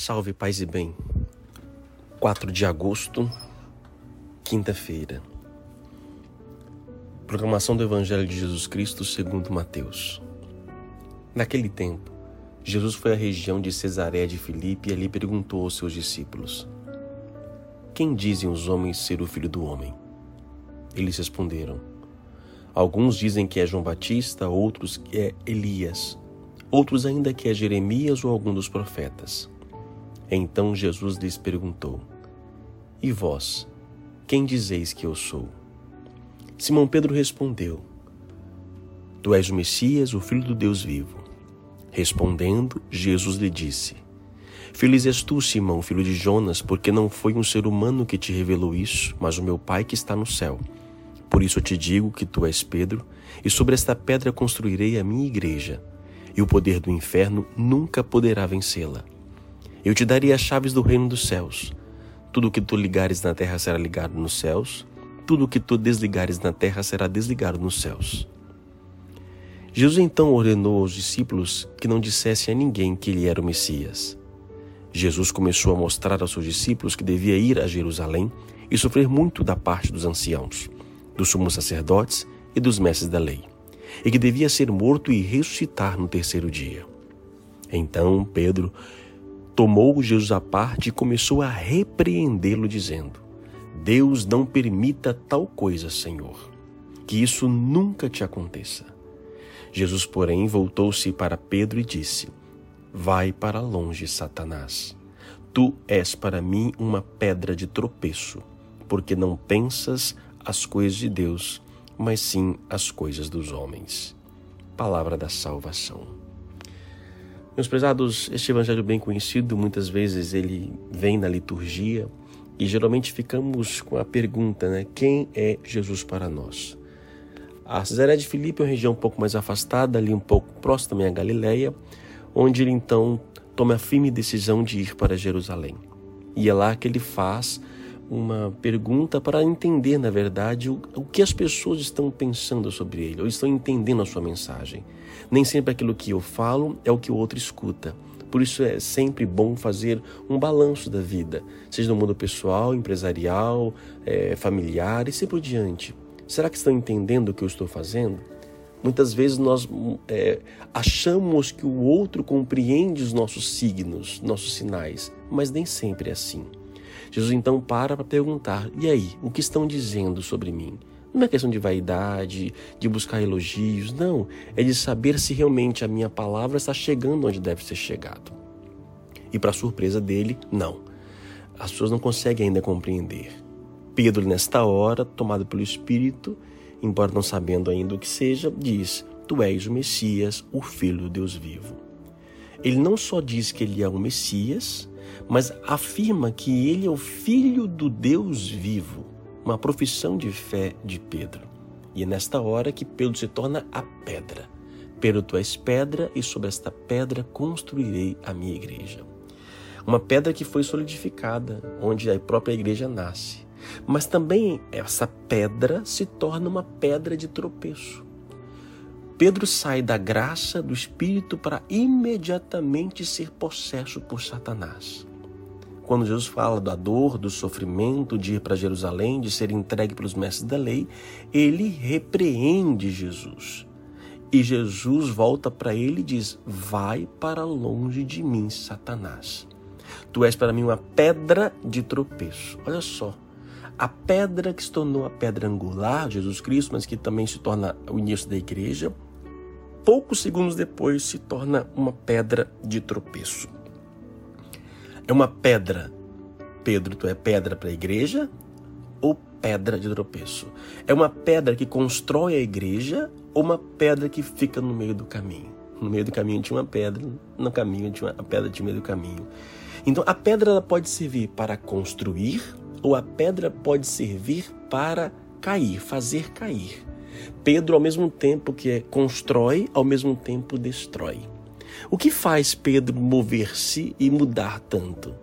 Salve, paz e bem. 4 de agosto, quinta-feira. Proclamação do Evangelho de Jesus Cristo segundo Mateus. Naquele tempo, Jesus foi à região de Cesareia de Filipe e ali perguntou aos seus discípulos: Quem dizem os homens ser o filho do homem? Eles responderam: Alguns dizem que é João Batista, outros que é Elias, outros ainda que é Jeremias ou algum dos profetas. Então Jesus lhes perguntou: E vós, quem dizeis que eu sou? Simão Pedro respondeu: Tu és o Messias, o Filho do Deus vivo. Respondendo, Jesus lhe disse: Feliz és tu, Simão, filho de Jonas, porque não foi um ser humano que te revelou isso, mas o meu Pai que está no céu. Por isso eu te digo que tu és Pedro, e sobre esta pedra construirei a minha igreja, e o poder do inferno nunca poderá vencê-la. Eu te darei as chaves do reino dos céus. Tudo o que tu ligares na terra será ligado nos céus, tudo o que tu desligares na terra será desligado nos céus. Jesus então ordenou aos discípulos que não dissessem a ninguém que ele era o Messias. Jesus começou a mostrar aos seus discípulos que devia ir a Jerusalém e sofrer muito da parte dos anciãos, dos sumos sacerdotes e dos mestres da lei, e que devia ser morto e ressuscitar no terceiro dia. Então Pedro tomou Jesus à parte e começou a repreendê-lo, dizendo: Deus não permita tal coisa, Senhor, que isso nunca te aconteça. Jesus, porém, voltou-se para Pedro e disse: Vai para longe, Satanás. Tu és para mim uma pedra de tropeço, porque não pensas as coisas de Deus, mas sim as coisas dos homens. Palavra da salvação. Meus prezados, este evangelho bem conhecido, muitas vezes ele vem na liturgia e geralmente ficamos com a pergunta, né? Quem é Jesus para nós? A Cesaré de Filipe é uma região um pouco mais afastada, ali um pouco próxima também à Galileia, onde ele então toma a firme decisão de ir para Jerusalém. E é lá que ele faz uma pergunta para entender, na verdade, o, o que as pessoas estão pensando sobre ele, ou estão entendendo a sua mensagem. Nem sempre aquilo que eu falo é o que o outro escuta. Por isso é sempre bom fazer um balanço da vida, seja no mundo pessoal, empresarial, é, familiar e assim por diante. Será que estão entendendo o que eu estou fazendo? Muitas vezes nós é, achamos que o outro compreende os nossos signos, nossos sinais, mas nem sempre é assim. Jesus então para para perguntar: e aí, o que estão dizendo sobre mim? Não é questão de vaidade, de buscar elogios, não. É de saber se realmente a minha palavra está chegando onde deve ser chegado. E para surpresa dele, não. As pessoas não conseguem ainda compreender. Pedro, nesta hora, tomado pelo Espírito, embora não sabendo ainda o que seja, diz: Tu és o Messias, o Filho do Deus vivo. Ele não só diz que ele é o Messias, mas afirma que ele é o Filho do Deus vivo uma profissão de fé de Pedro. E é nesta hora que Pedro se torna a pedra. Pedro, tu és pedra, e sobre esta pedra construirei a minha igreja. Uma pedra que foi solidificada, onde a própria igreja nasce. Mas também essa pedra se torna uma pedra de tropeço. Pedro sai da graça do Espírito para imediatamente ser possesso por Satanás quando Jesus fala da dor, do sofrimento, de ir para Jerusalém, de ser entregue pelos mestres da lei, ele repreende Jesus. E Jesus volta para ele e diz: Vai para longe de mim, Satanás. Tu és para mim uma pedra de tropeço. Olha só. A pedra que se tornou a pedra angular, Jesus Cristo, mas que também se torna o início da igreja, poucos segundos depois se torna uma pedra de tropeço é uma pedra. Pedro, tu é pedra para a igreja ou pedra de tropeço? É uma pedra que constrói a igreja ou uma pedra que fica no meio do caminho? No meio do caminho tinha uma pedra, no caminho tinha uma pedra de meio do caminho. Então a pedra ela pode servir para construir ou a pedra pode servir para cair, fazer cair. Pedro, ao mesmo tempo que é constrói, ao mesmo tempo destrói. O que faz Pedro mover-se e mudar tanto?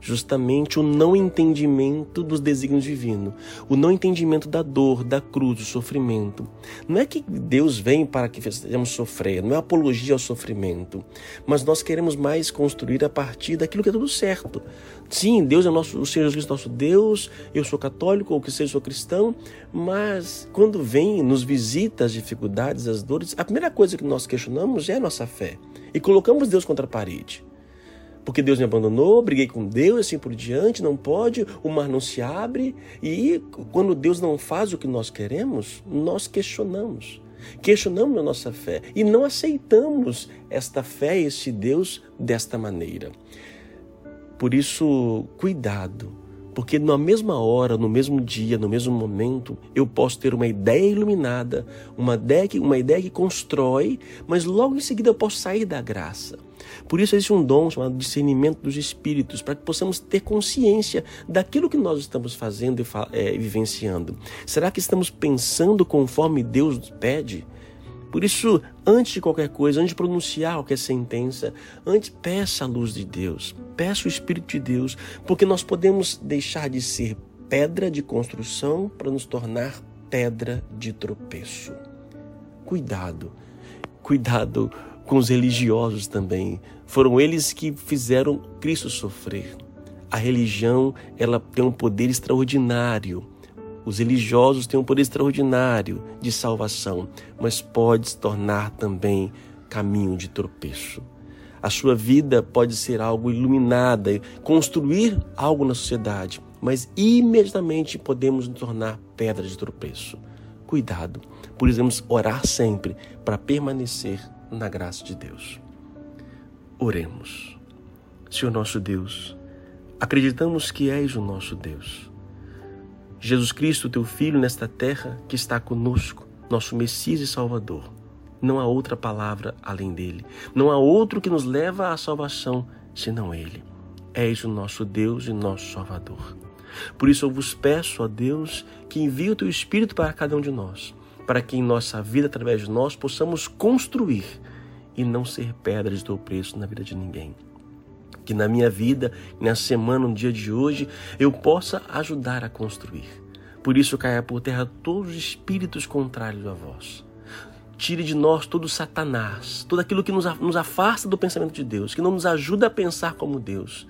Justamente o não entendimento dos desígnios divinos, o não entendimento da dor, da cruz, do sofrimento. Não é que Deus vem para que sejamos sofrer, não é apologia ao sofrimento, mas nós queremos mais construir a partir daquilo que é tudo certo. Sim, Deus é nosso, o Senhor Jesus é nosso Deus, eu sou católico ou que seja sou cristão, mas quando vem, nos visita as dificuldades, as dores, a primeira coisa que nós questionamos é a nossa fé e colocamos Deus contra a parede porque Deus me abandonou, briguei com Deus, assim por diante, não pode, o mar não se abre. E quando Deus não faz o que nós queremos, nós questionamos. Questionamos a nossa fé e não aceitamos esta fé, este Deus, desta maneira. Por isso, cuidado, porque na mesma hora, no mesmo dia, no mesmo momento, eu posso ter uma ideia iluminada, uma ideia que, uma ideia que constrói, mas logo em seguida eu posso sair da graça. Por isso existe um dom chamado discernimento dos espíritos, para que possamos ter consciência daquilo que nós estamos fazendo e é, vivenciando. Será que estamos pensando conforme Deus pede? Por isso, antes de qualquer coisa, antes de pronunciar qualquer sentença, antes peça a luz de Deus, peça o Espírito de Deus, porque nós podemos deixar de ser pedra de construção para nos tornar pedra de tropeço. Cuidado, cuidado com os religiosos também. Foram eles que fizeram Cristo sofrer. A religião, ela tem um poder extraordinário. Os religiosos têm um poder extraordinário de salvação, mas pode se tornar também caminho de tropeço. A sua vida pode ser algo iluminada, construir algo na sociedade, mas imediatamente podemos nos tornar pedra de tropeço. Cuidado, por isso orar sempre para permanecer na graça de Deus. Oremos. Senhor nosso Deus, acreditamos que és o nosso Deus. Jesus Cristo, teu Filho, nesta terra que está conosco, nosso Messias e Salvador. Não há outra palavra além dele. Não há outro que nos leva à salvação senão ele. És o nosso Deus e nosso Salvador. Por isso eu vos peço, ó Deus, que envie o teu Espírito para cada um de nós para que em nossa vida, através de nós, possamos construir e não ser pedra de tropeço na vida de ninguém. Que na minha vida, nessa semana, no dia de hoje, eu possa ajudar a construir. Por isso caia por terra todos os espíritos contrários a vós. Tire de nós todo Satanás, tudo aquilo que nos afasta do pensamento de Deus, que não nos ajuda a pensar como Deus.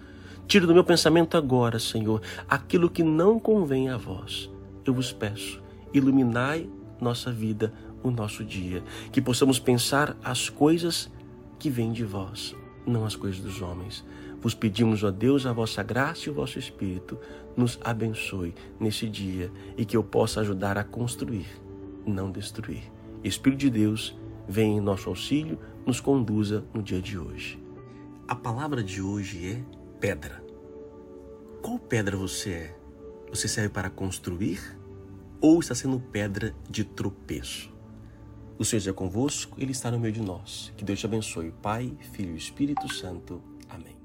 Tire do meu pensamento agora, Senhor, aquilo que não convém a vós. Eu vos peço, iluminai nossa vida, o nosso dia. Que possamos pensar as coisas que vêm de vós, não as coisas dos homens. Vos pedimos, ó Deus, a vossa graça e o vosso Espírito nos abençoe nesse dia e que eu possa ajudar a construir, não destruir. Espírito de Deus, vem em nosso auxílio, nos conduza no dia de hoje. A palavra de hoje é pedra. Qual pedra você é? Você serve para construir ou está sendo pedra de tropeço. O Senhor é convosco, Ele está no meio de nós. Que Deus te abençoe, Pai, Filho e Espírito Santo. Amém.